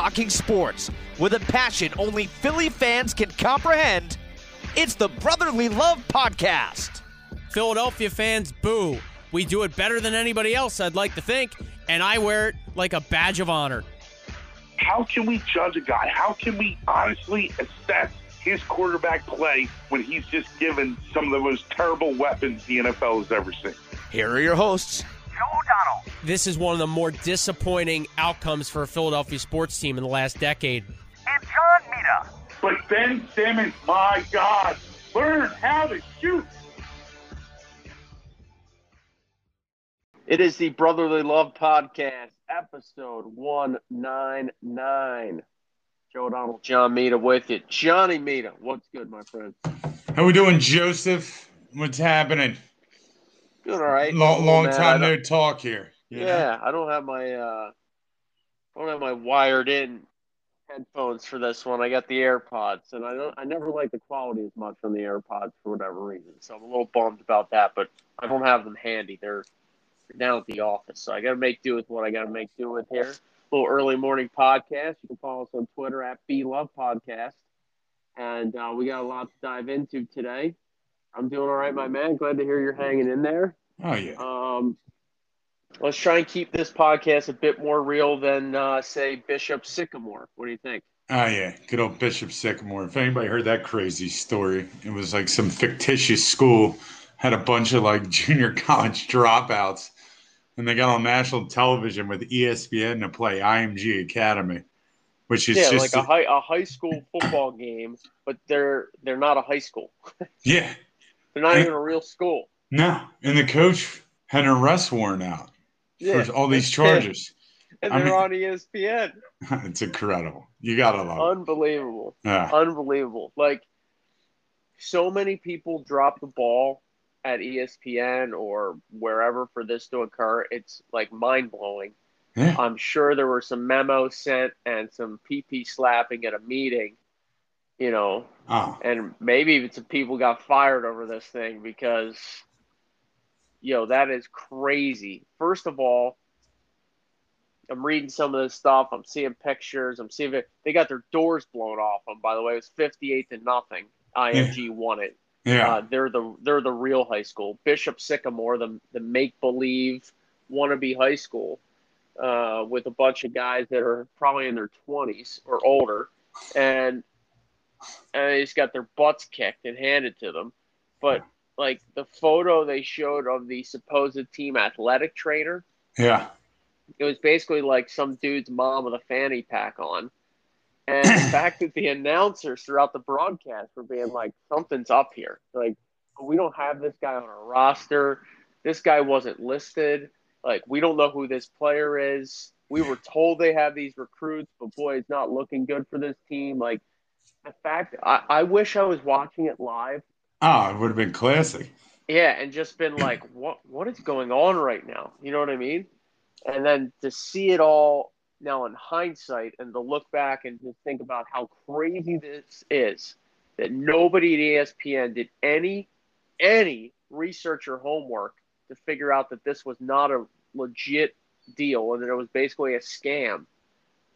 talking sports with a passion only Philly fans can comprehend. It's the Brotherly Love Podcast. Philadelphia fans, boo. We do it better than anybody else, I'd like to think, and I wear it like a badge of honor. How can we judge a guy? How can we honestly assess his quarterback play when he's just given some of the most terrible weapons the NFL has ever seen? Here are your hosts, Joe O'Donnell. This is one of the more disappointing outcomes for a Philadelphia sports team in the last decade. And John Mita. But Ben Simmons, my God, learn how to shoot. It is the Brotherly Love Podcast, episode 199. Joe O'Donnell, John Mita with you. Johnny Mita, what's good, my friend? How are we doing, Joseph? What's happening? Doing all right. Long, long time no talk here. You know? Yeah, I don't have my uh, I don't have my wired in headphones for this one. I got the AirPods, and I don't. I never like the quality as much on the AirPods for whatever reason. So I'm a little bummed about that. But I don't have them handy. They're down at the office, so I got to make do with what I got to make do with here. A little early morning podcast. You can follow us on Twitter at B Love Podcast, and uh, we got a lot to dive into today. I'm doing all right, my man. Glad to hear you're hanging in there. Oh yeah. Um, let's try and keep this podcast a bit more real than, uh, say, Bishop Sycamore. What do you think? Oh yeah. Good old Bishop Sycamore. If anybody heard that crazy story, it was like some fictitious school had a bunch of like junior college dropouts, and they got on national television with ESPN to play IMG Academy, which is yeah, just like a high a high school football game, but they're they're not a high school. yeah. They're not Yeah. even a real school. No, and the coach had an arrest warrant out Yeah, for all these charges. and they're mean- on ESPN. it's incredible. You gotta love it. Unbelievable. Yeah. Unbelievable. Like so many people drop the ball at ESPN or wherever for this to occur. It's like mind blowing. Yeah. I'm sure there were some memos sent and some PP slapping at a meeting, you know, Oh, and maybe even some people got fired over this thing because, yo, that is crazy. First of all, I'm reading some of this stuff. I'm seeing pictures. I'm seeing it. They got their doors blown off them. By the way, it was 58 to nothing. IMG won it. yeah. Uh, they're the they're the real high school. Bishop Sycamore, the the make believe wannabe high school, uh, with a bunch of guys that are probably in their twenties or older, and and they just got their butts kicked and handed to them. But like the photo they showed of the supposed team athletic trainer, yeah. it was basically like some dude's mom with a fanny pack on. And the fact that the announcers throughout the broadcast were being like, something's up here. Like, we don't have this guy on our roster. This guy wasn't listed. Like, we don't know who this player is. We were told they have these recruits, but boy, it's not looking good for this team. Like, the fact, I, I wish I was watching it live. Oh, it would have been classic. Yeah, and just been like, what what is going on right now? You know what I mean? And then to see it all now in hindsight and to look back and to think about how crazy this is that nobody at ESPN did any any research or homework to figure out that this was not a legit deal and that it was basically a scam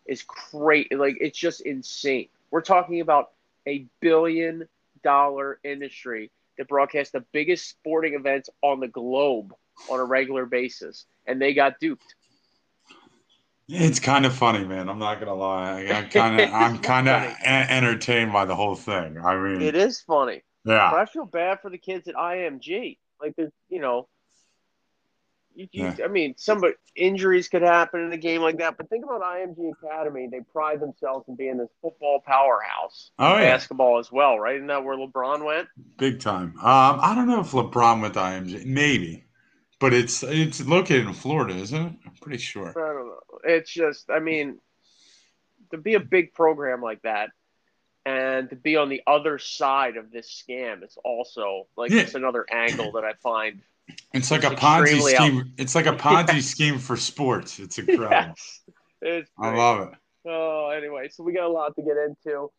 is great. Like it's just insane. We're talking about a billion dollar industry that broadcasts the biggest sporting events on the globe on a regular basis, and they got duped. It's kind of funny, man. I'm not gonna lie. I kind of, I'm kind of entertained by the whole thing. I mean, It is funny, but yeah, I feel bad for the kids at IMG. Like, you know, you, you, Yeah. I mean, some injuries could happen in a game like that, but think about IMG Academy. They pride themselves in being this football powerhouse, oh yeah, basketball as well, right? Isn't that where LeBron went? big time. Um, I don't know if LeBron went to IMG, maybe, but it's it's located in Florida, isn't it? I'm pretty sure. I don't know. It's just, I mean, to be a big program like that and to be on the other side of this scam is also like Yeah. just another angle that I find. It's like a Ponzi extremely out- scheme. It's like a Ponzi Yes. scheme for sports. It's incredible. Yes. It's I love it. Oh, anyway, so we got a lot to get into.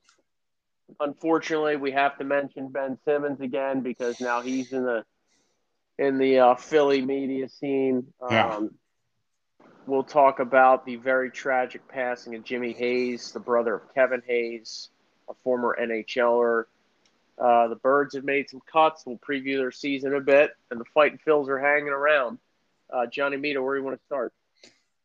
Unfortunately, we have to mention Ben Simmons again because now he's in the in the uh, Philly media scene. Um, Yeah. We'll talk about the very tragic passing of Jimmy Hayes, the brother of Kevin Hayes, a former NHLer. Uh, the Birds have made some cuts. We'll preview their season a bit, and the fighting Phils are hanging around. Uh, Johnny Mita, where do you want to start?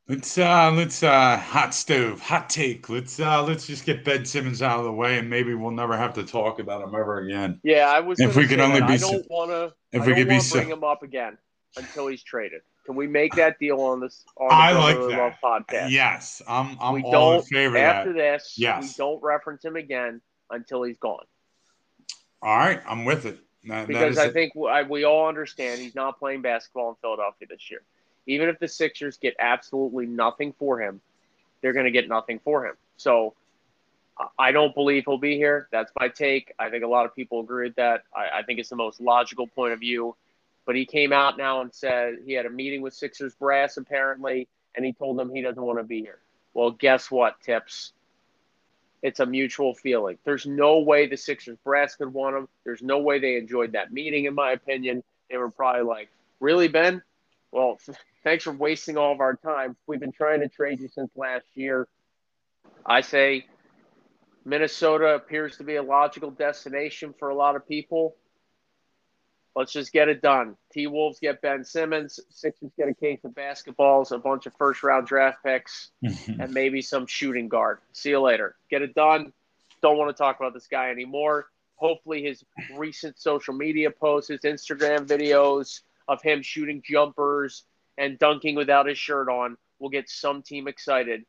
Let's uh let's uh hot stove, hot take. Let's uh let's just get Ben Simmons out of the way and maybe we'll never have to talk about him ever again. Yeah, I was. If we could only that. be I don't want to. if I we could be bring him up again until he's traded. Can we make that deal on this? On the I like that. Love podcast. Yes, I'm I'm we all don't in favor after that. this. Yes. we don't reference him again until he's gone All right, I'm with it. That- that because is I think we all understand he's not playing basketball in Philadelphia this year. Even if the Sixers get absolutely nothing for him, they're going to get nothing for him. So I- I don't believe he'll be here. That's my take. I think a lot of people agree with that. I, I think it's the most logical point of view. But he came out now and said he had a meeting with Sixers brass apparently, and he told them he doesn't want to be here. Well, guess what, Tips? It's a mutual feeling. There's no way the Sixers brass could want him. There's no way they enjoyed that meeting, in my opinion. They were probably like, "Really, Ben? Well, thanks for wasting all of our time. We've been trying to trade you since last year." I say Minnesota appears to be a logical destination for a lot of people. Let's just get it done. T Wolves get Ben Simmons. Sixers get a case of basketballs, a bunch of first round draft picks, and maybe some shooting guard. See you later. Get it done. Don't want to talk about this guy anymore. Hopefully, his recent social media posts, his Instagram videos of him shooting jumpers and dunking without his shirt on will get some team excited.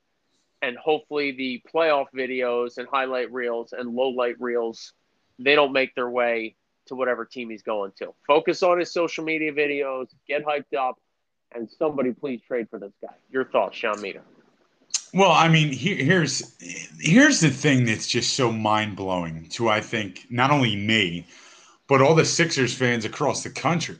And hopefully, the playoff videos and highlight reels and low light reels, they don't make their way to whatever team he's going to. Focus on his social media videos, get hyped up, and somebody please trade for this guy. Your thoughts, Sean Mita. Well, I mean, here, here's here's the thing that's just so mind blowing to I think not only me, but all the Sixers fans across the country.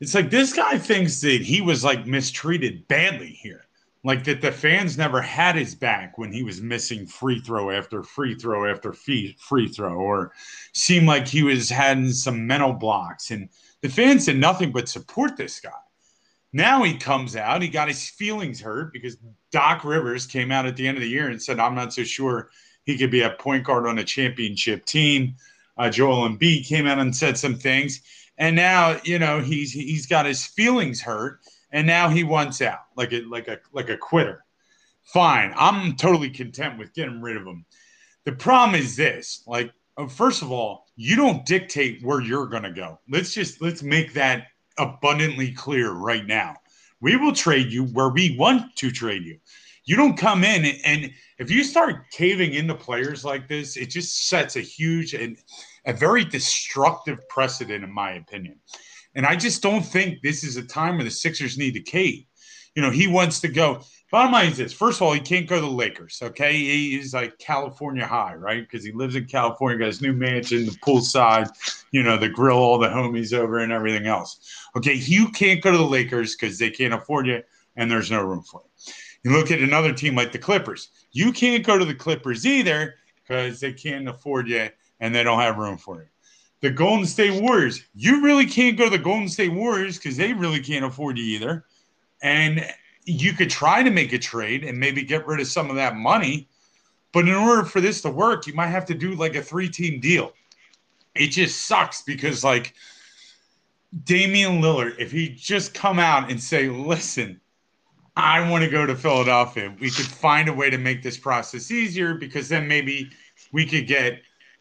It's like this guy thinks that he was like mistreated badly here, like that the fans never had his back when he was missing free throw after free throw after free free throw, or seemed like he was having some mental blocks, and the fans did nothing but support this guy. Now he comes out, he got his feelings hurt because Doc Rivers came out at the end of the year and said, I'm not so sure he could be a point guard on a championship team. Uh, Joel Embiid came out and said some things. And now, you know, he's he's got his feelings hurt and now he wants out like a like a like a quitter. Fine. I'm totally content with getting rid of him. The problem is this, like uh, first of all, you don't dictate where you're going to go. Let's just let's make that abundantly clear right now. We will trade you where we want to trade you. You don't come in and, and if you start caving into players like this, it just sets a huge and a very destructive precedent, in my opinion. And I just don't think this is a time where the Sixers need to cave. You know, he wants to go. Bottom line is this: first of all, he can't go to the Lakers. Okay, he's like California high, right? Because he lives in California, got his new mansion, the poolside, you know, the grill, all the homies over, and everything else. Okay, you can't go to the Lakers because they can't afford you, and there's no room for you. You look at another team like the Clippers. You can't go to the Clippers either because they can't afford you and they don't have room for you. The Golden State Warriors, you really can't go to the Golden State Warriors because they really can't afford you either. And you could try to make a trade and maybe get rid of some of that money. But in order for this to work, you might have to do like a three team deal. It just sucks because, like, Damian Lillard, if he just come out and say, listen, I want to go to Philadelphia, we could find a way to make this process easier because then maybe we could get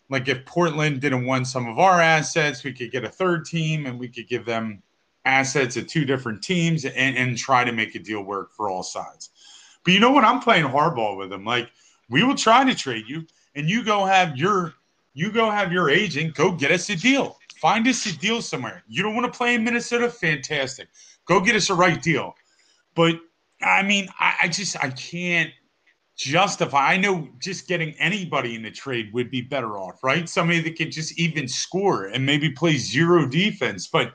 like if Portland didn't want some of our assets, we could get a third team and we could give them assets at two different teams and, and try to make a deal work for all sides. But you know what? I'm playing hardball with them. Like we will try to trade you, and you go have your you go have your agent go get us a deal. Find us a deal somewhere. You don't want to play in Minnesota? Fantastic. Go get us a right deal. But I mean, I, I just I can't justify. I know just getting anybody in the trade would be better off, right? Somebody that could just even score and maybe play zero defense. But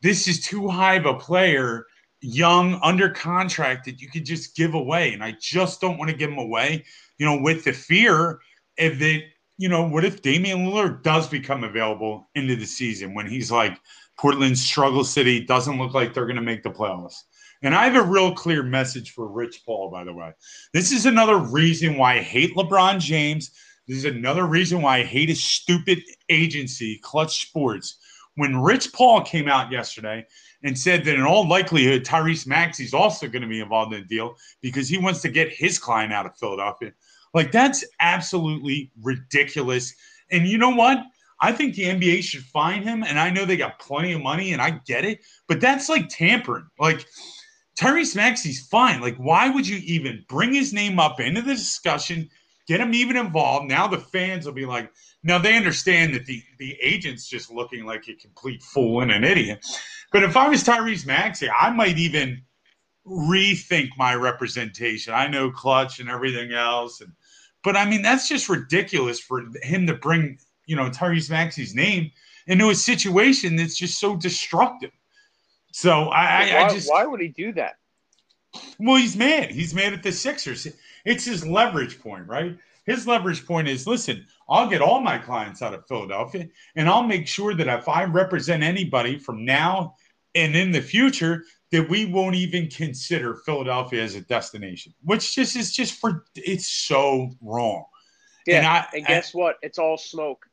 this is too high of a player, young, under contract that you could just give away. And I just don't want to give him away, you know, with the fear if they, you know, what if Damian Lillard does become available into the season when he's like Portland's struggle city, doesn't look like they're going to make the playoffs. And I have a real clear message for Rich Paul, by the way. This is another reason why I hate LeBron James. This is another reason why I hate his stupid agency, Clutch Sports. When Rich Paul came out yesterday and said that in all likelihood, Tyrese Maxey's also going to be involved in the deal because he wants to get his client out of Philadelphia. Like, that's absolutely ridiculous. And you know what? I think the NBA should fine him. And I know they got plenty of money and I get it, but that's like tampering. Like, Tyrese Maxey's fine. Like, why would you even bring his name up into the discussion, get him even involved? Now the fans will be like, now they understand that the, the agent's just looking like a complete fool and an idiot. But if I was Tyrese Maxey, I might even rethink my representation. I know clutch and everything else. And but I mean, that's just ridiculous for him to bring, you know, Tyrese Maxey's name into a situation that's just so destructive. So I, why, I just why would he do that? well, he's mad. He's mad at the Sixers. It's his leverage point, right? His leverage point is listen, I'll get all my clients out of Philadelphia, and I'll make sure that if I represent anybody from now and in the future, that we won't even consider Philadelphia as a destination, which just is just for it's so wrong. Yeah, And and, I- guess what? It's all smoke.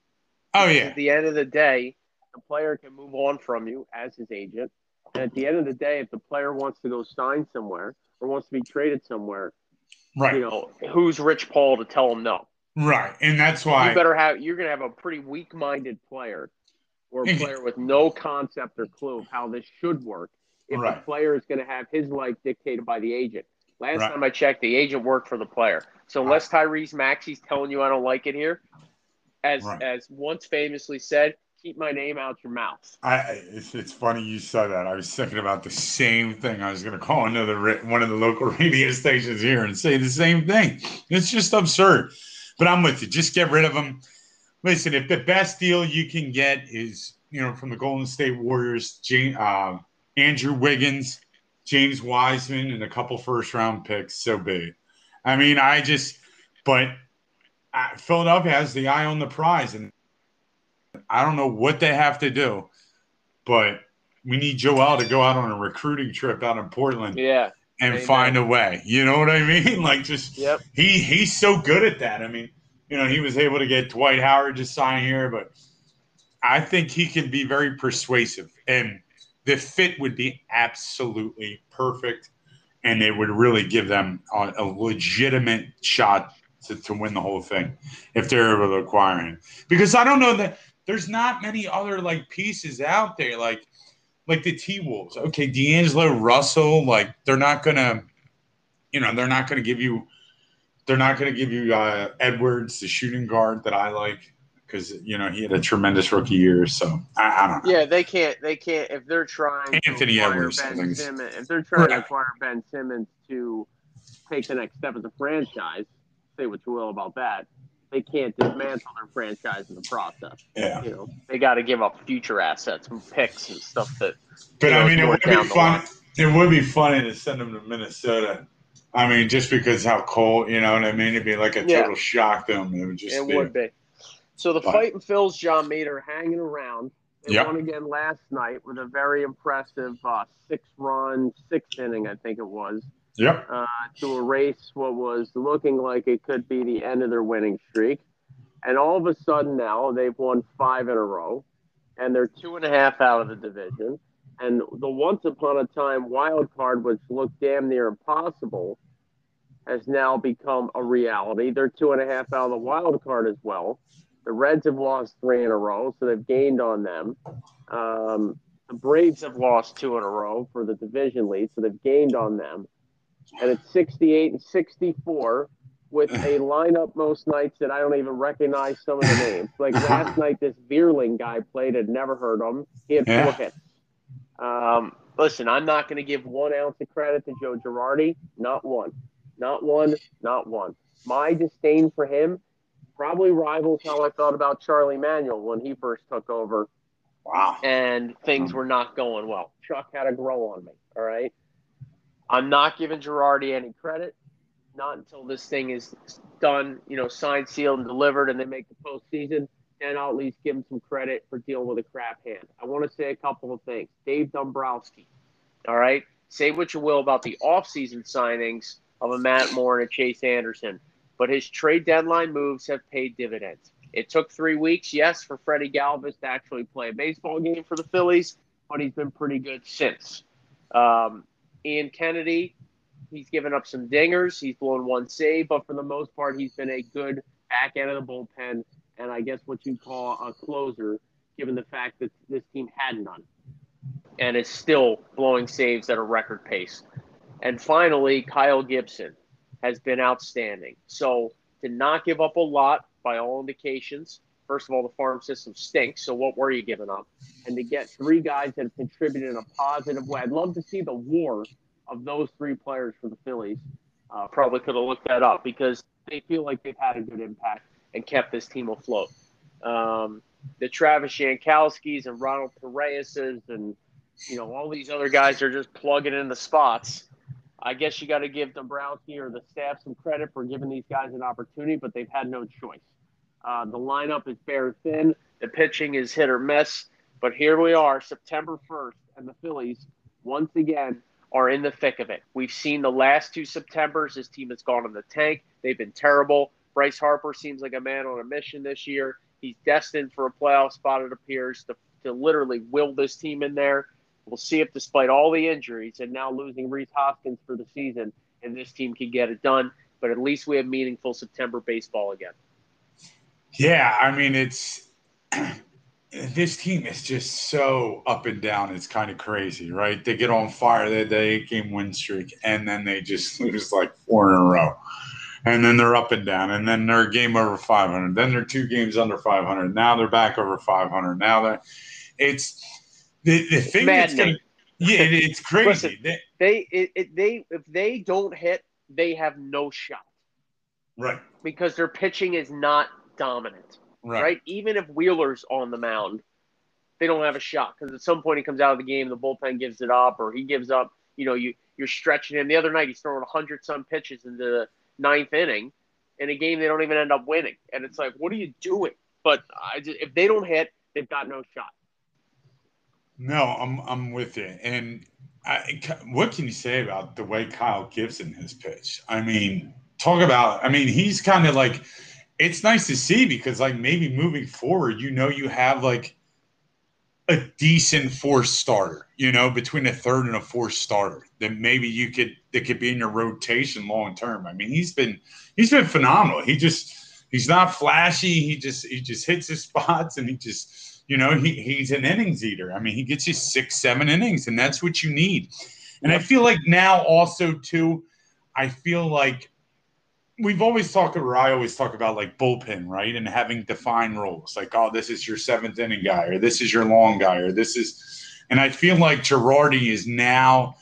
Oh yeah, At the end of the day, the player can move on from you as his agent. And at the end of the day, if the player wants to go sign somewhere or wants to be traded somewhere, right, you know, who's Rich Paul to tell him no? right, and that's why You better have you're gonna have a pretty weak minded player or a player with no concept or clue of how this should work if the player is gonna have his life dictated by the agent. Last Right. time I checked, the agent worked for the player. So unless Tyrese Maxey's telling you I don't like it here, as Right. as once famously said, keep my name out your mouth. I, it's, it's funny you said that. I was thinking about the same thing. I was going to call another one of the local radio stations here and say the same thing. It's just absurd. But I'm with you. Just get rid of them. Listen, if the best deal you can get is you know from the Golden State Warriors, uh, Andrew Wiggins, James Wiseman, and a couple first round picks, so be it. I mean, I just, but uh, Philadelphia has the eye on the prize, and I don't know what they have to do, but we need Joel to go out on a recruiting trip out in Portland Yeah. and Amen. find a way. You know what I mean? Like just Yep. he he's so good at that. I mean, you know, he was able to get Dwight Howard to sign here, but I think he can be very persuasive and the fit would be absolutely perfect and it would really give them a, a legitimate shot to, to win the whole thing if they're able to acquire him. Because I don't know that there's not many other like pieces out there like like the T Wolves. Okay, D'Angelo Russell, like they're not gonna, you know, they're not gonna give you, they're not gonna give you uh, Edwards, the shooting guard that I like, because you know he had a tremendous rookie year. So I, I don't know. Yeah, they can't. They can't. If they're trying Anthony to Edwards, Ben. Simmons, if they're trying to acquire Ben Simmons to take the next step as a franchise, say what you will about that, they can't dismantle their franchise in the process. Yeah, You know, they got to give up future assets and picks and stuff that. but know, I mean, it would be fun. It would be funny to send them to Minnesota. I mean, just because how cold, you know what I mean? It'd be like a Yeah. total shock to them. It would just It be. would be. So the fight and Phil's John Mater hanging around. They Yep. won again last night with a very impressive uh, six-run, sixth inning, I think it was. Yep. uh, to erase what was looking like it could be the end of their winning streak. And all of a sudden now they've won five in a row, and they're two and a half out of the division. And the once upon a time wild card, which looked damn near impossible, has now become a reality. They're two and a half out of the wild card as well. The Reds have lost three in a row, so they've gained on them. Um, the Braves have lost two in a row for the division lead, so they've gained on them and it's 68 and 64 with a lineup most nights that I don't even recognize some of the names. Like last night, this Vierling guy played, had never heard of him. He had Yeah. four hits. Um, listen, I'm not going to give one ounce of credit to Joe Girardi. Not one. Not one. Not one. My disdain for him probably rivals how I thought about Charlie Manuel when he first took over Wow. and things were not going well. Chuck had a grow on me. All right. I'm not giving Girardi any credit. Not until this thing is done, you know, signed, sealed, and delivered, and they make the postseason. Then I'll at least give him some credit for dealing with a crap hand. I want to say a couple of things. Dave Dombrowski, all right, say what you will about the offseason signings of a Matt Moore and a Chase Anderson, but his trade deadline moves have paid dividends. It took three weeks, yes, for Freddie Galvis to actually play a baseball game for the Phillies, but he's been pretty good since. Um, Ian Kennedy, he's given up some dingers. He's blown one save, but for the most part, he's been a good back end of the bullpen, and I guess what you call a closer, given the fact that this team had none, and is still blowing saves at a record pace. And finally, Kyle Gibson has been outstanding. So to not give up a lot by all indications. First of all, the farm system stinks. So what were you giving up? And to get three guys that have contributed in a positive way, I'd love to see the war of those three players for the Phillies. Uh, probably could have looked that up because they feel like they've had a good impact and kept this team afloat. Um, the Travis Jankowskis and Ronald Perez's and you know all these other guys are just plugging in the spots. I guess you got to give Dombrowski or the staff some credit for giving these guys an opportunity, but they've had no choice. Uh, the lineup is bare thin. The pitching is hit or miss. But here we are, September 1st, and the Phillies, once again, are in the thick of it. We've seen the last two Septembers. This team has gone in the tank. They've been terrible. Bryce Harper seems like a man on a mission this year. He's destined for a playoff spot, it appears, to, to literally will this team in there. We'll see if, despite all the injuries and now losing Rhys Hoskins for the season, and this team can get it done. But at least we have meaningful September baseball again. Yeah, I mean it's this team is just so up and down. It's kind of crazy, right? They get on fire. They had the eight game win streak, and then they just lose like four in a row. And then they're up and down, and then they're game over 500. Then they're two games under 500. Now they're back over 500. Now they're, it's the, the thing that's gonna, yeah, it, it's crazy. Listen, they, they, it, it, they, if they don't hit, they have no shot. Right. Because their pitching is not dominant. Right. right? Even if Wheeler's on the mound, they don't have a shot because at some point he comes out of the game, the bullpen gives it up, or he gives up. You know, you you're stretching him. The other night he's throwing hundred some pitches into the ninth inning in a game they don't even end up winning, and it's like, what are you doing? But I just, if they don't hit, they've got no shot. No, I'm I'm with you. And I, what can you say about the way Kyle Gibson has pitched? I mean, talk about. I mean, he's kind of like. It's nice to see because, like, maybe moving forward, you know, you have like a decent fourth starter, you know, between a third and a fourth starter that maybe you could that could be in your rotation long term. I mean, he's been he's been phenomenal. He just he's not flashy. He just he just hits his spots and he just you know he he's an innings eater. I mean, he gets you six seven innings and that's what you need. And I feel like now also too, I feel like we've always talked or I always talk about like bullpen, right? And having defined roles. Like, oh, this is your seventh inning guy, or this is your long guy, or this is and I feel like Girardi is now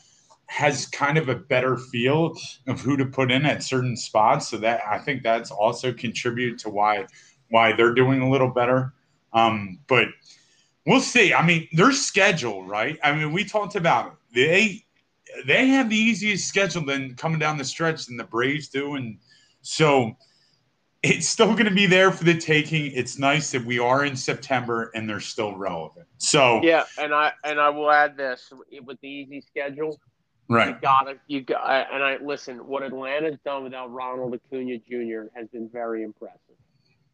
has kind of a better feel of who to put in at certain spots. So that I think that's also contributed to why why they're doing a little better. Um, but we'll see. I mean, their schedule, right? I mean, we talked about it. They they have the easiest schedule than coming down the stretch than the Braves do, and so it's still going to be there for the taking. It's nice that we are in September and they're still relevant. So yeah, and I and I will add this with the easy schedule. Right. You gotta you got and I listen. What Atlanta's done without Ronald Acuna Jr. has been very impressive.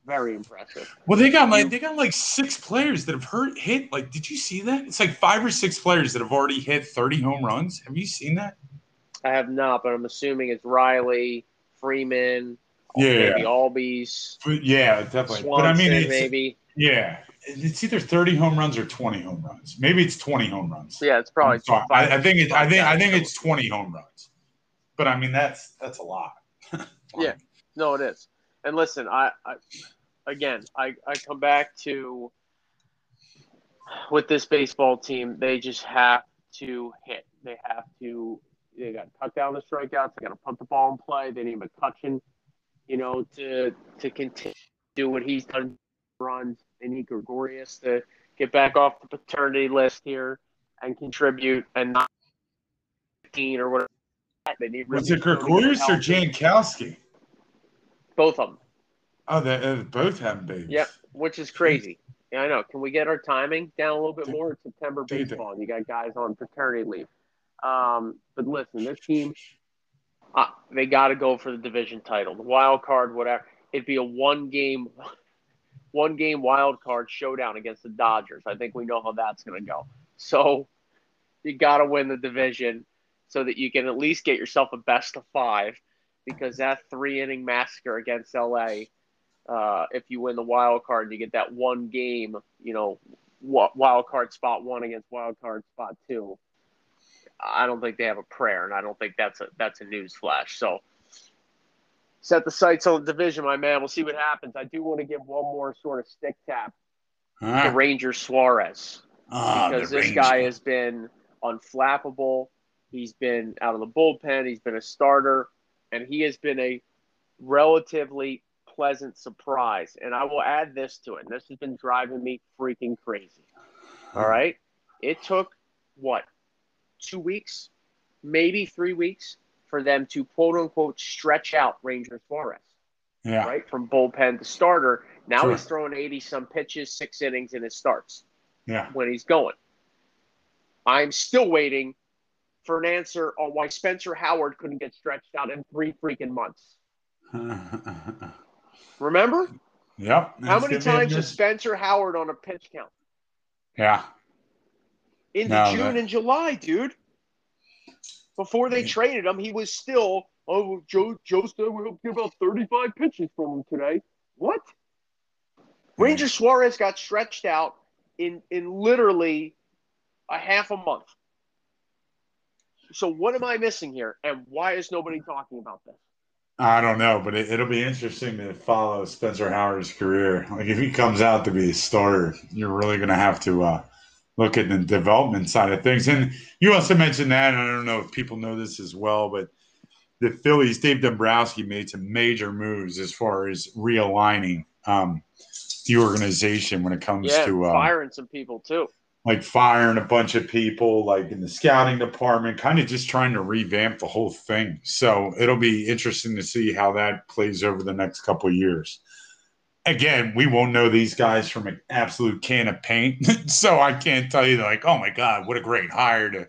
Very impressive. Well, they got like they got like six players that have hurt hit. Like, did you see that? It's like five or six players that have already hit thirty home runs. Have you seen that? I have not, but I'm assuming it's Riley, Freeman, Yeah. maybe Albies, yeah, definitely. Swanson, but I mean, it's, maybe. yeah, it's either thirty home runs or twenty home runs. Maybe it's twenty home runs. Yeah, it's probably. Sorry. I, I think it's I think I think it's twenty home runs. But I mean, that's that's a lot. Yeah. No, it is. And listen, I, I again, I, I come back to with this baseball team, they just have to hit. They have to. They got to cut down the strikeouts. They got to put the ball in play. They need McCutcheon, you know, to to continue to do what he's done. Runs. They need Gregorius to get back off the paternity list here and contribute and not 15 or whatever. They need Was it Gregorius or. Jankowski? Both of them. Oh, they uh, both have babies. Yep, which is crazy. Yeah, I know. Can we get our timing down a little bit more? It's September baseball. and You got guys on paternity leave. Um, but listen, this team, uh, they got to go for the division title, the wild card, whatever. It'd be a one game, one game wild card showdown against the Dodgers. I think we know how that's going to go. So you got to win the division so that you can at least get yourself a best of five because that three inning massacre against LA, uh, if you win the wild card, and you get that one game, you know, wild card spot one against wild card spot two. I don't think they have a prayer, and I don't think that's a that's a news flash. So set the sights on the division, my man. We'll see what happens. I do want to give one more sort of stick tap to Ranger Suarez Ah, because this Ranger. guy has been unflappable. He's been out of the bullpen. He's been a starter, and he has been a relatively pleasant surprise. And I will add this to it. And this has been driving me freaking crazy. All right. It took what, two weeks, maybe three weeks for them to quote unquote stretch out Ranger Suarez, Yeah. right? From bullpen to starter. Now Sure. he's throwing 80 some pitches, six innings in his starts Yeah. when he's going. I'm still waiting for an answer on why Spencer Howard couldn't get stretched out in three freaking months. Remember? yep. How many gonna be a times was Spencer Howard on a pitch count? Yeah. Into No, June that- and July, dude. Before they traded him, he was still, oh, Joe, Joe said going get about 35 pitches from him today. What? Ranger Suarez got stretched out in, in literally a half a month. So what am I missing here? And why is nobody talking about this? I don't know, but it, it'll be interesting to follow Spencer Howard's career. Like if he comes out to be a starter, you're really going to have to uh, look at the development side of things. And you also mentioned that, I don't know if people know this as well, but the Phillies, Dave Dombrowski made some major moves as far as realigning um, the organization when it comes Yeah, to um, firing some people too. like firing a bunch of people like in the scouting department kind of just trying to revamp the whole thing so it'll be interesting to see how that plays over the next couple of years again we won't know these guys from an absolute can of paint so i can't tell you like oh my god what a great hire to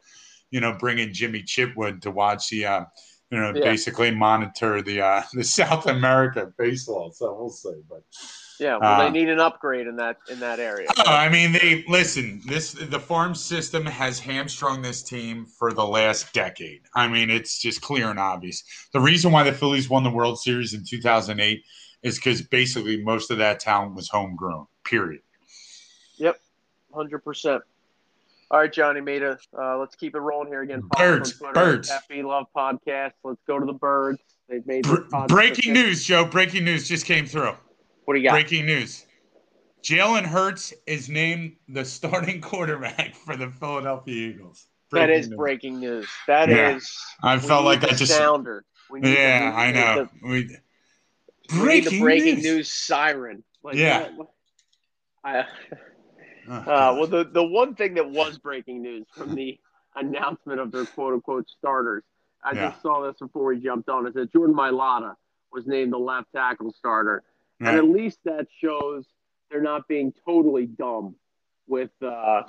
you know bring in jimmy chitwood to watch the uh you know Yeah. basically monitor the uh the south america baseball so we'll see but Yeah, well, Uh, they need an upgrade in that in that area. Oh, I mean, they listen. This the farm system has hamstrung this team for the last decade. I mean, it's just clear and obvious. The reason why the Phillies won the World Series in 2008 is because basically most of that talent was homegrown. Period. Yep, Hundred percent. All right, Johnny Mata. Uh, let's keep it rolling here again. Birds, Twitter, birds. FB Love Podcast. Let's go to the birds. They've made Br- breaking news, Joe. Breaking news just came through. What do you got? Breaking news. Jalen Hurts is named the starting quarterback for the Philadelphia Eagles. that Breaking is news. breaking news. That is. Yeah. I felt like I just. sounder. Yeah, I know. The, We, need the breaking news siren. Like, Yeah. I, Oh, Uh, well, the, the one thing that was breaking news from the announcement of their quote unquote starters, I Yeah. just saw this before we jumped on, is that Jordan Mailata was named the left tackle starter. And at least that shows they're not being totally dumb with uh,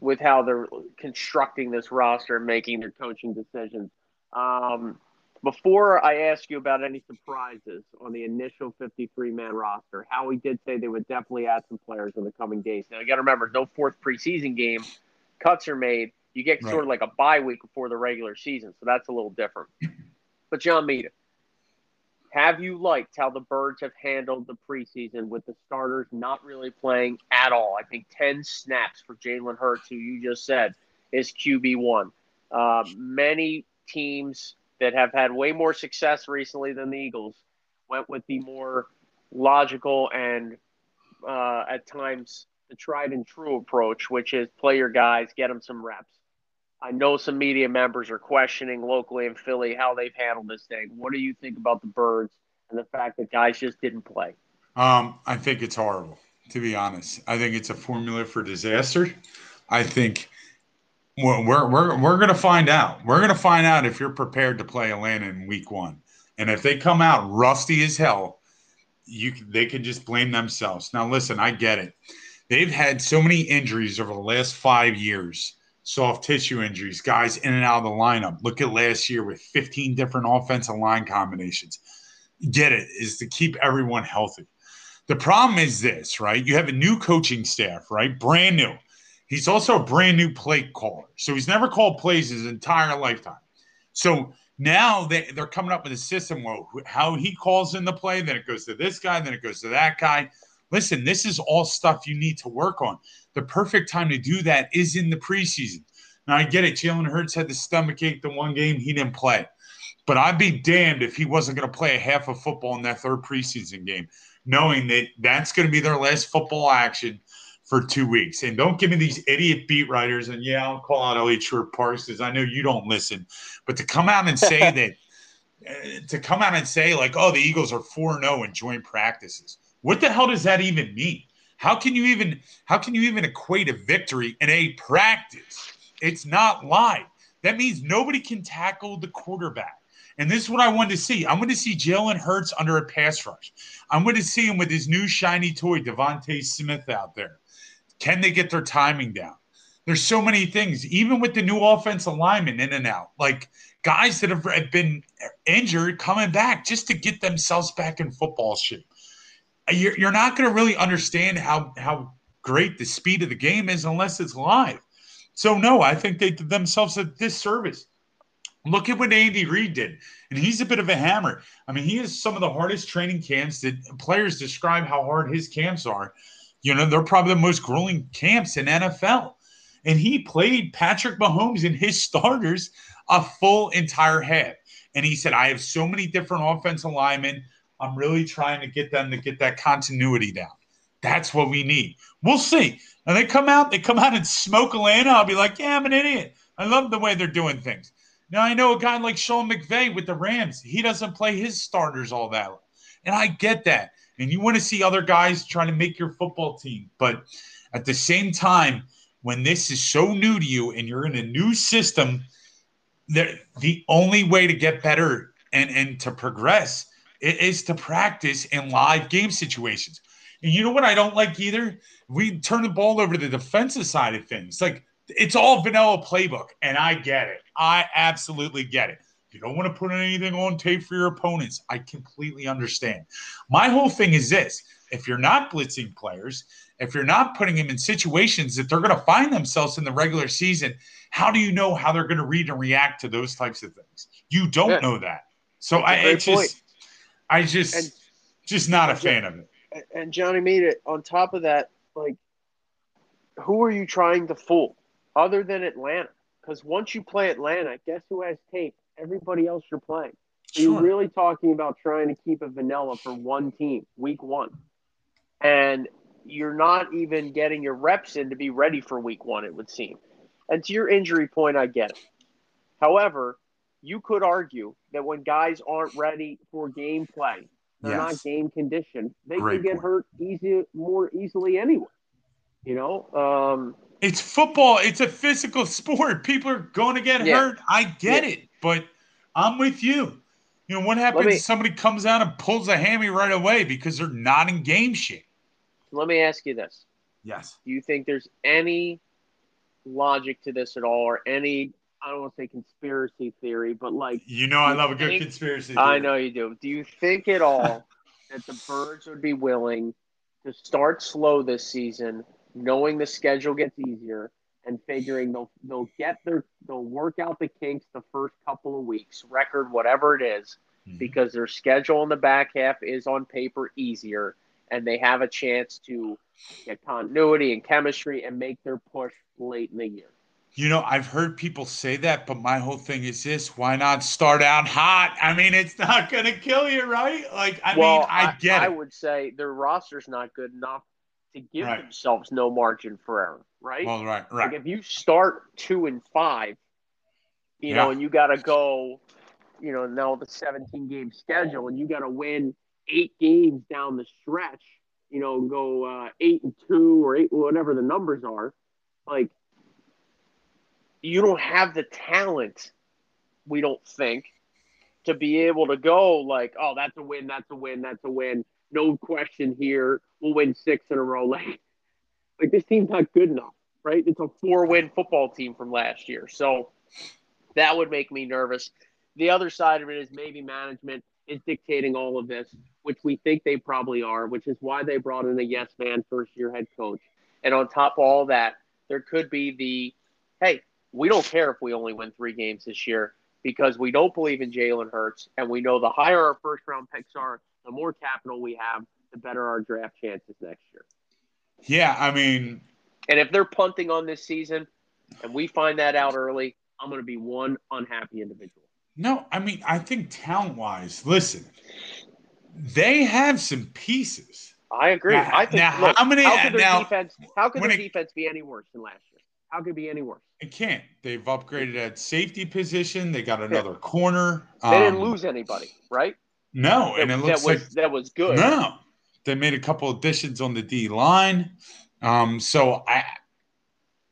with how they're constructing this roster and making their coaching decisions. Um, before I ask you about any surprises on the initial 53 man roster, Howie did say they would definitely add some players in the coming days. Now, you got to remember, no fourth preseason game, cuts are made. You get Right. sort of like a bye week before the regular season, so that's a little different. But, John Meada, have you liked how the Birds have handled the preseason with the starters not really playing at all? I think 10 snaps for Jalen Hurts, who you just said is QB1. Uh, many teams that have had way more success recently than the Eagles went with the more logical and uh, at times the tried and true approach, which is play your guys, get them some reps. I know some media members are questioning locally in Philly how they've handled this thing. What do you think about the Birds and the fact that guys just didn't play? Um, I think it's horrible, to be honest. I think it's a formula for disaster. I think we're we're we're, to find out. We're to find out if you're prepared to play Atlanta in Week One, and if they come out rusty as hell, you they can just blame themselves. Now, listen, I get it. They've had so many injuries over the last five years soft tissue injuries, guys in and out of the lineup. Look at last year with 15 different offensive line combinations. Get it, is to keep everyone healthy. The problem is this, right? You have a new coaching staff, right? Brand new. He's also a brand new play caller. So he's never called plays his entire lifetime. So now they, they're coming up with a system where how he calls in the play, then it goes to this guy, then it goes to that guy. Listen, this is all stuff you need to work on. The perfect time to do that is in the preseason. Now, I get it. Jalen Hurts had the stomach ache the one game he didn't play. But I'd be damned if he wasn't going to play a half of football in that third preseason game, knowing that that's going to be their last football action for two weeks. And don't give me these idiot beat writers. And yeah, I'll call out Eliot Shorr-Parks because I know you don't listen. But to come out and say that, uh, to come out and say like, oh, the Eagles are four zero oh in joint practices. What the hell does that even mean? How can you even how can you even equate a victory in a practice? It's not live. That means nobody can tackle the quarterback. And this is what I wanted to see. I'm going to see Jalen Hurts under a pass rush. I'm going to see him with his new shiny toy, DeVonta Smith, out there. Can they get their timing down? There's so many things, even with the new offensive lineman in and out, like guys that have been injured coming back just to get themselves back in football shape you're, you're not going to really understand how how great the speed of the game is unless it's live. So no, I think they did themselves a disservice. Look at what Andy Reid did, and he's a bit of a hammer. I mean, he has some of the hardest training camps that players describe how hard his camps are. You know, they're probably the most grueling camps in NFL. And he played Patrick Mahomes and his starters a full entire half. And he said, I have so many different offensive linemen. I'm really trying to get them to get that continuity down. That's what we need. We'll see. And they come out, they come out and smoke Atlanta. I'll be like, yeah, I'm an idiot. I love the way they're doing things. Now I know a guy like Sean McVay with the Rams. He doesn't play his starters all that, and I get that. And you want to see other guys trying to make your football team, but at the same time, when this is so new to you and you're in a new system, the the only way to get better and and to progress is to practice in live game situations. And you know what I don't like either? We turn the ball over to the defensive side of things. Like it's all vanilla playbook, and I get it. I absolutely get it. You don't want to put anything on tape for your opponents. I completely understand. My whole thing is this if you're not blitzing players, if you're not putting them in situations that they're going to find themselves in the regular season, how do you know how they're going to read and react to those types of things? You don't yeah. know that. So I it's just I just and, just not a fan of it. And Johnny made it on top of that, like who are you trying to fool other than Atlanta? Because once you play Atlanta, guess who has tape? Everybody else you're playing. Sure. You're really talking about trying to keep a vanilla for one team, week one. And you're not even getting your reps in to be ready for week one, it would seem. And to your injury point, I get it. However, you could argue that when guys aren't ready for gameplay, they're yes. not game conditioned. They Great can get point. hurt easy more easily anyway. You know, um, it's football. It's a physical sport. People are going to get yeah. hurt. I get yeah. it, but I'm with you. You know what happens? Me, somebody comes out and pulls a hammy right away because they're not in game shape. Let me ask you this. Yes. Do you think there's any logic to this at all, or any I don't want to say conspiracy theory, but like you know, I love a good conspiracy. Theory. I know you do. Do you think at all that the Birds would be willing to start slow this season, knowing the schedule gets easier, and figuring they'll they'll get their they'll work out the kinks the first couple of weeks, record whatever it is, mm-hmm. because their schedule in the back half is on paper easier, and they have a chance to get continuity and chemistry and make their push late in the year. You know, I've heard people say that, but my whole thing is this: why not start out hot? I mean, it's not going to kill you, right? Like, I well, mean, I, I get I it. would say their roster's not good enough to give right. themselves no margin for error, right? Well, right, right. Like if you start two and five, you yeah. know, and you got to go, you know, now the 17 game schedule, and you got to win eight games down the stretch, you know, go uh, eight and two or eight, whatever the numbers are, like you don't have the talent, we don't think, to be able to go like, oh, that's a win, that's a win, that's a win. No question here. We'll win six in a row. Like, like this team's not good enough. right? It's a four-win football team from last year, so that would make me nervous. The other side of it is maybe management is dictating all of this, which we think they probably are, which is why they brought in a yes man first year head coach. And on top of all that, there could be the hey, we don't care if we only win three games this year because we don't believe in Jalen Hurts, and we know the higher our first round picks are, the more capital we have, the better our draft chances next year. Yeah, I mean, And if they're punting on this season, and we find that out early, I'm going to be one unhappy individual. no, I mean, I think talent wise, listen, they have some pieces. I agree. Now- I think. now, look, how many- How could their now, defense? How could when their it- defense be any worse than last year? How could it be any worse? It can't. They've upgraded at safety position. They got another corner. They didn't Um, lose anybody, right? No, and that, it looks that was like that was good. no. They made a couple additions on the D line. Um, so I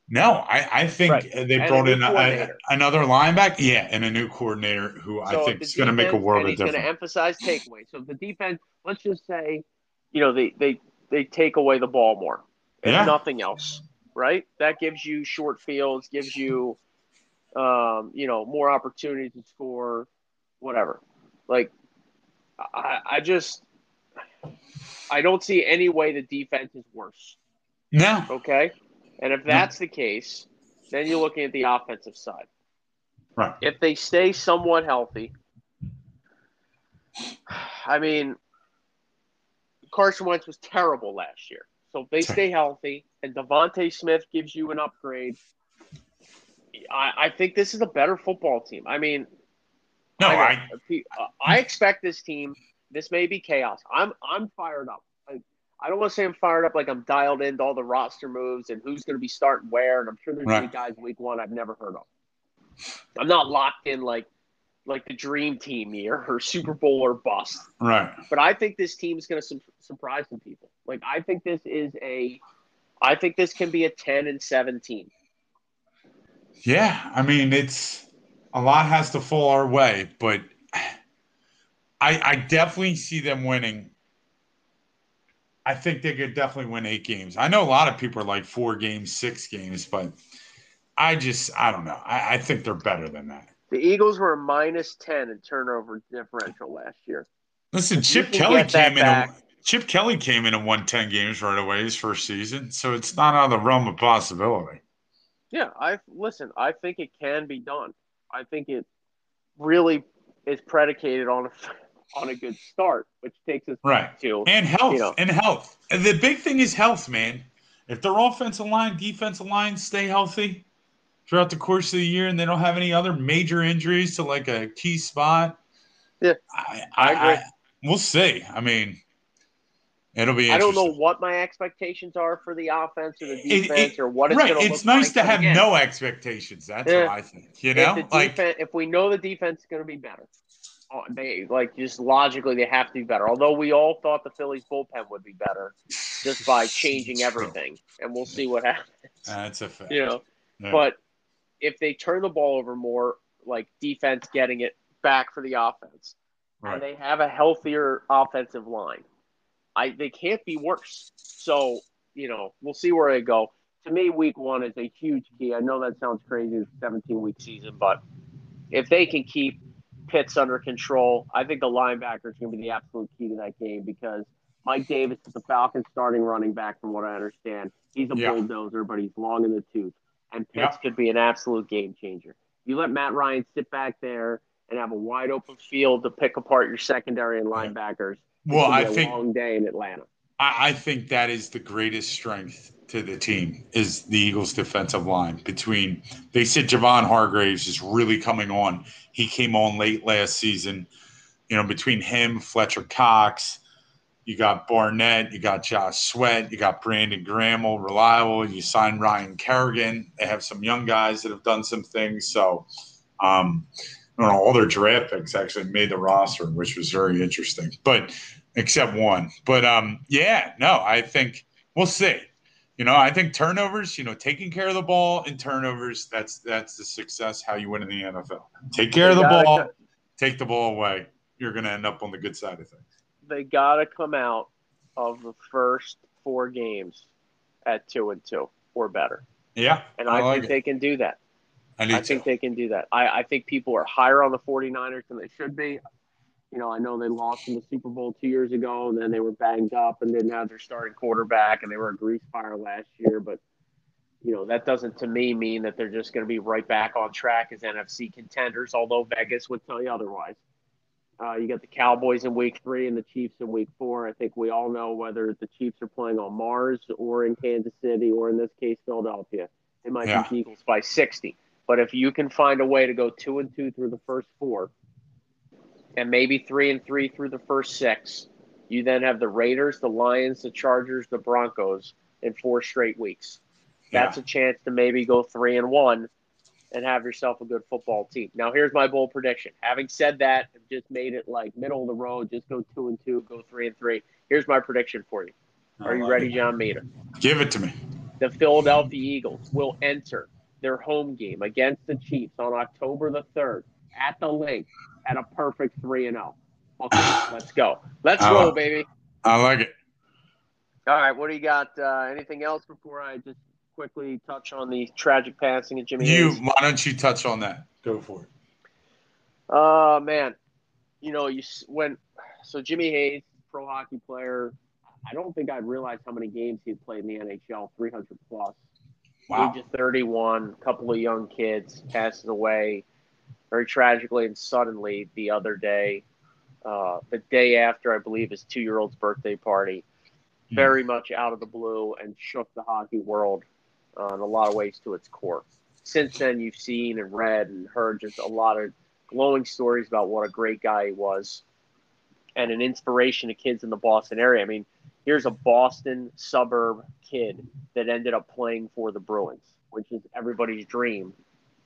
no, I, I think Right. they And brought in a, another linebacker. Yeah, and a new coordinator who I So if think is going to make a world and of he's going to emphasize takeaway. So if the defense, let's just say, you know, they they they take away the ball more, if Yeah. nothing else, right? That gives you short fields, gives you, um, you know, more opportunities to score, whatever. Like, I I just. I don't see any way the defense is worse. No, Okay. And if that's the case, then you're looking at the offensive side. right. If they stay somewhat healthy, I mean, Carson Wentz was terrible last year. So if they stay healthy and DeVonta Smith gives you an upgrade, I, I think this is a better football team. I mean, No, I, I. Uh, I expect this team. This may be chaos. I'm I'm fired up. I, I don't want to say I'm fired up like I'm dialed into all the roster moves and who's going to be starting where. And I'm sure there's Right. guys week one I've never heard of. I'm not locked in like like the dream team year or Super Bowl or bust. right. But I think this team is going to su- surprise some people. Like I think this is a, I think this can be a ten and seventeen. Yeah, I mean it's a lot has to fall our way, but I I definitely see them winning. I think they could definitely win eight games. I know a lot of people are like four games, six games, but I just I don't know. I, I think they're better than that. The Eagles were a minus ten in turnover differential last year. Listen, Chip Kelly came in. And, Chip Kelly came in and won ten games right away his first season, so it's not out of the realm of possibility. Yeah, I listen. I think it can be done. I think it really is predicated on a on a good start, which takes us Right. to And health. You know. And health. And the big thing is health, man. If their offensive line, defensive line stay healthy throughout the course of the year and they don't have any other major injuries to like a key spot, Yeah. I, I I, agree. I- we'll see. I mean, it'll be I don't know what my expectations are for the offense or the defense it- or what it's right. going to It's look nice like, to have again, no expectations. That's Yeah. what I think. You know? if Like, defense, if we know the defense is going to be better, oh, they like just logically they have to be better. Although we all thought the Phillies bullpen would be better just by changing everything, and we'll see what happens. that's a fact. You know, Yeah. but if they turn the ball over more, like defense getting it back for the offense, Right. and they have a healthier offensive line, I they can't be worse. So you know, we'll see where they go. To me, week one is a huge key. I know that sounds crazy, it's 17 week season, but if they can keep Pitts under control, I think the linebacker is going to be the absolute key to that game because Mike Davis is the Falcons starting running back, from what I understand. He's a Yeah. bulldozer, but he's long in the tooth, and Pitts could be an absolute game changer. You let Matt Ryan sit back there and have a wide open field to pick apart your secondary and linebackers. Well, I think long day in Atlanta. I, I think that is the greatest strength to the team is the Eagles' defensive line. Between they said Javon Hargraves is really coming on. He came on late last season. You know, between him, Fletcher Cox, you got Barnett, you got Josh Sweat, you got Brandon Graham, reliable. You signed Ryan Kerrigan. They have some young guys that have done some things. So, um, know, all their draft picks actually made the roster, which was very interesting. But except one. But um, yeah, no, I think we'll see. You know, I think turnovers, you know, taking care of the ball and turnovers, that's that's the success how you win in the NFL. Take care of the ball, co- take the ball away. You're gonna end up on the good side of things. They got to come out of the first four games at two and two or better. Yeah, And I, like think it. they can do that. I I think they can do that. I, I think people are higher on the 49ers than they should be. You know, I know they lost in the Super Bowl two years ago, and then they were banged up and didn't have their starting quarterback, and they were a grease fire last year. But, you know, that doesn't to me mean that they're just going to be right back on track as NFC contenders, although Vegas would tell you otherwise. Uh, you got the Cowboys in week three and the Chiefs in week four. I think we all know whether the Chiefs are playing on Mars or in Kansas City or in this case, Philadelphia. They might Yeah. beat Eagles by 60. But if you can find a way to go two and two through the first four, and maybe three and three through the first six, you then have the Raiders, the Lions, the Chargers, the Broncos in four straight weeks. That's a chance to maybe go three and one and have yourself a good football team. Now, here's my bold prediction. Having said that, I've just made it like middle of the road, just go two and two, go three and three. Here's my prediction for you. Are you ready. John Meter? Give it to me. the Philadelphia Eagles will enter their home game against the Chiefs on October the 3rd at the Linc at a perfect 3 and 0. Okay, let's go. Let's Oh. roll, baby. I like it. All right, what do you got? Uh, anything else before I just quickly touch on the tragic passing of Jimmy You, Hayes? why don't you touch on that? Go for it. Uh, man, you know, you s- when so Jimmy Hayes, pro hockey player. I don't think I realized how many games he'd played in the NHL, 300 plus. Wow. age of 31, couple of young kids, passes away very tragically and suddenly the other day, uh, the day after, I believe, his two year old's birthday party, Hmm. very much out of the blue and shook the hockey world uh, in a lot of ways to its core. Since then, you've seen and read and heard just a lot of glowing stories about what a great guy he was and an inspiration to kids in the Boston area. I mean, here's a Boston suburb kid that ended up playing for the Bruins, which is everybody's dream,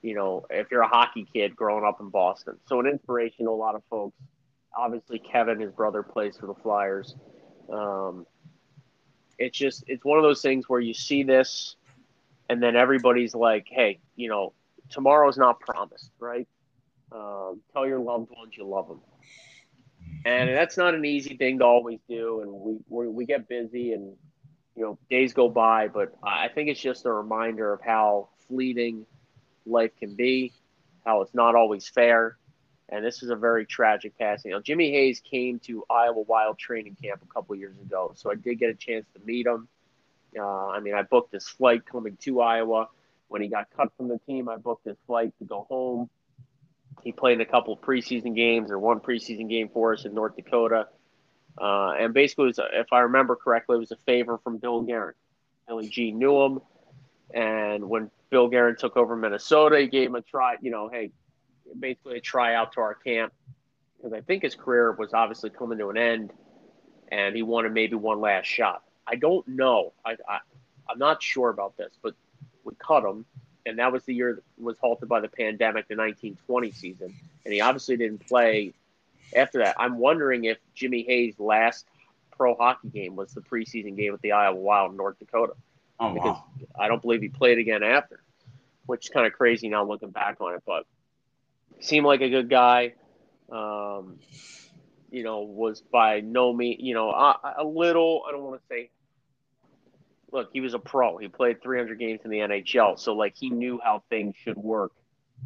you know, if you're a hockey kid growing up in Boston. So an inspiration to a lot of folks. Obviously, Kevin, his brother, plays for the Flyers. Um, it's just, it's one of those things where you see this and then everybody's like, hey, you know, tomorrow's not promised, right? Um, tell your loved ones you love them. And that's not an easy thing to always do. And we, we, we get busy and, you know, days go by, but I think it's just a reminder of how fleeting life can be, how it's not always fair. And this is a very tragic passing. Now, Jimmy Hayes came to Iowa Wild training camp a couple years ago, so I did get a chance to meet him. Uh, I mean, I booked his flight coming to Iowa. When he got cut from the team, I booked his flight to go home. He played a couple of preseason games or one preseason game for us in North Dakota. Uh, and basically, was, if I remember correctly, it was a favor from Bill Guerin. Billy G knew him. And when Bill Guerin took over Minnesota, he gave him a try, you know, hey, basically a tryout to our camp. Because I think his career was obviously coming to an end and he wanted maybe one last shot. I don't know. I, I, I'm not sure about this, but we cut him. And that was the year that was halted by the pandemic, the 1920 season. And he obviously didn't play after that. I'm wondering if Jimmy Hayes' last pro hockey game was the preseason game with the Iowa Wild in North Dakota. Oh Because wow. I don't believe he played again after, which is kind of crazy now looking back on it. But seemed like a good guy. Um, you know, was by no means, you know, a, a little. I don't want to say. Look, he was a pro. He played 300 games in the NHL, so like he knew how things should work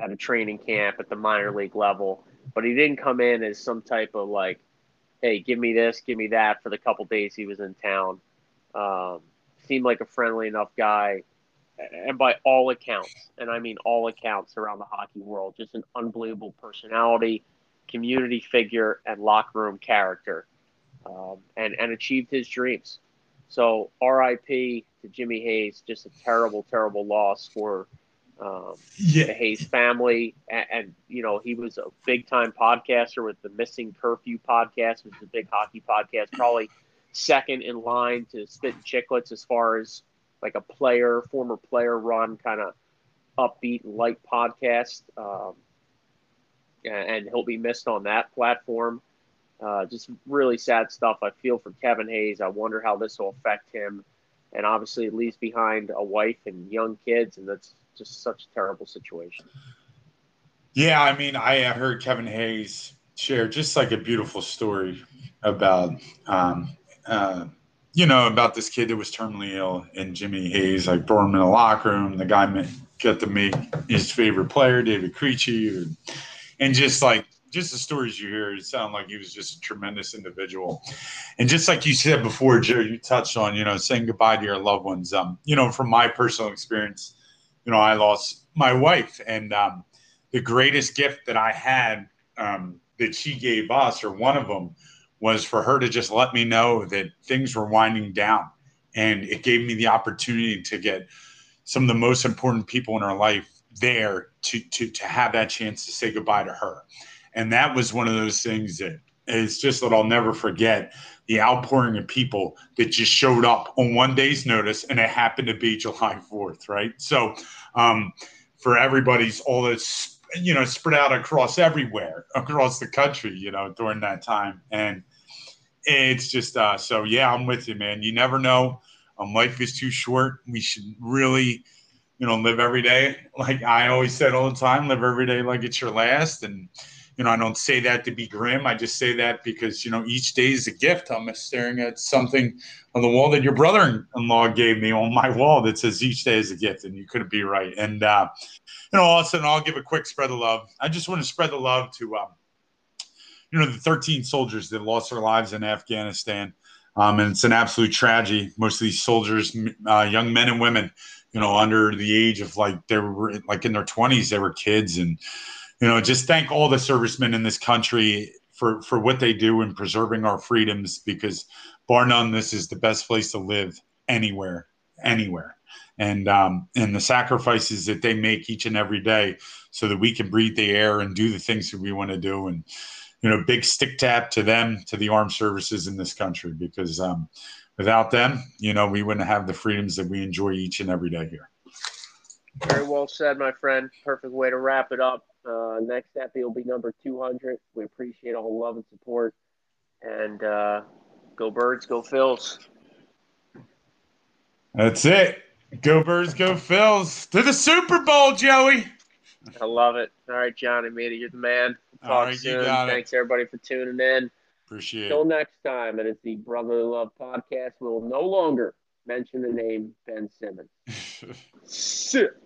at a training camp at the minor league level. But he didn't come in as some type of like, hey, give me this, give me that for the couple days he was in town. Um, seemed like a friendly enough guy and by all accounts, and I mean all accounts around the hockey world, just an unbelievable personality, community figure, and locker room character, um, and and achieved his dreams. So R.I.P. to Jimmy Hayes, just a terrible, terrible loss for um, the Hayes family, and, and you know he was a big time podcaster with the Missing Curfew podcast, which is a big hockey podcast, probably second in line to Spittin' Chiclets as far as like a player, former player run kind of upbeat and light podcast. Um, and he'll be missed on that platform. Uh, just really sad stuff. I feel for Kevin Hayes. I wonder how this will affect him. And obviously, it leaves behind a wife and young kids, and that's just such a terrible situation. Yeah, I mean, I heard Kevin Hayes share just like a beautiful story about, um, uh, you know, about this kid that was terminally ill and Jimmy Hayes, like brought him in the locker room. The guy met, got to meet his favorite player, David Krejci, and, and just like just the stories you hear, it sound like he was just a tremendous individual. And just like you said before, Joe, you touched on, you know, saying goodbye to your loved ones. Um, you know, from my personal experience, you know, I lost my wife, and um, the greatest gift that I had um, that she gave us, or one of them, was for her to just let me know that things were winding down, and it gave me the opportunity to get some of the most important people in our life there to to to have that chance to say goodbye to her and that was one of those things that it's just that I'll never forget the outpouring of people that just showed up on one day's notice, and it happened to be July 4th, right? So, um, for everybody's all this, you know, spread out across everywhere, across the country, you know, during that time. And it's just, uh, so yeah, I'm with you, man. You never know. Um, life is too short. We should really, you know, live every day. Like I always said all the time, live every day like it's your last. And, you know, I don't say that to be grim. I just say that because, you know, each day is a gift. I'm staring at something on the wall that your brother in law gave me on my wall that says each day is a gift, and you couldn't be right. And, uh, you know, all of a sudden, I'll give a quick spread of love. I just want to spread the love to, um, you know, the 13 soldiers that lost their lives in Afghanistan. Um, and it's an absolute tragedy. Most of these soldiers, uh, young men and women, you know, under the age of like they were like in their 20s, they were kids and, you know, just thank all the servicemen in this country for for what they do in preserving our freedoms because bar none this is the best place to live anywhere anywhere. And um, and the sacrifices that they make each and every day so that we can breathe the air and do the things that we want to do and you know big stick tap to them to the armed services in this country because um, without them you know we wouldn't have the freedoms that we enjoy each and every day here. Very well said my friend. Perfect way to wrap it up uh, next epi will be number 200. We appreciate all the love and support. And uh, go birds, go Phils. That's it. Go birds, go Phils. To the Super Bowl, Joey. I love it. All right, Johnny Mita, you're the man. Talk all right, soon. Thanks, everybody, for tuning in. Appreciate Until it. Until next time, it is the Brotherly Love Podcast. We will no longer mention the name Ben Simmons. Sit.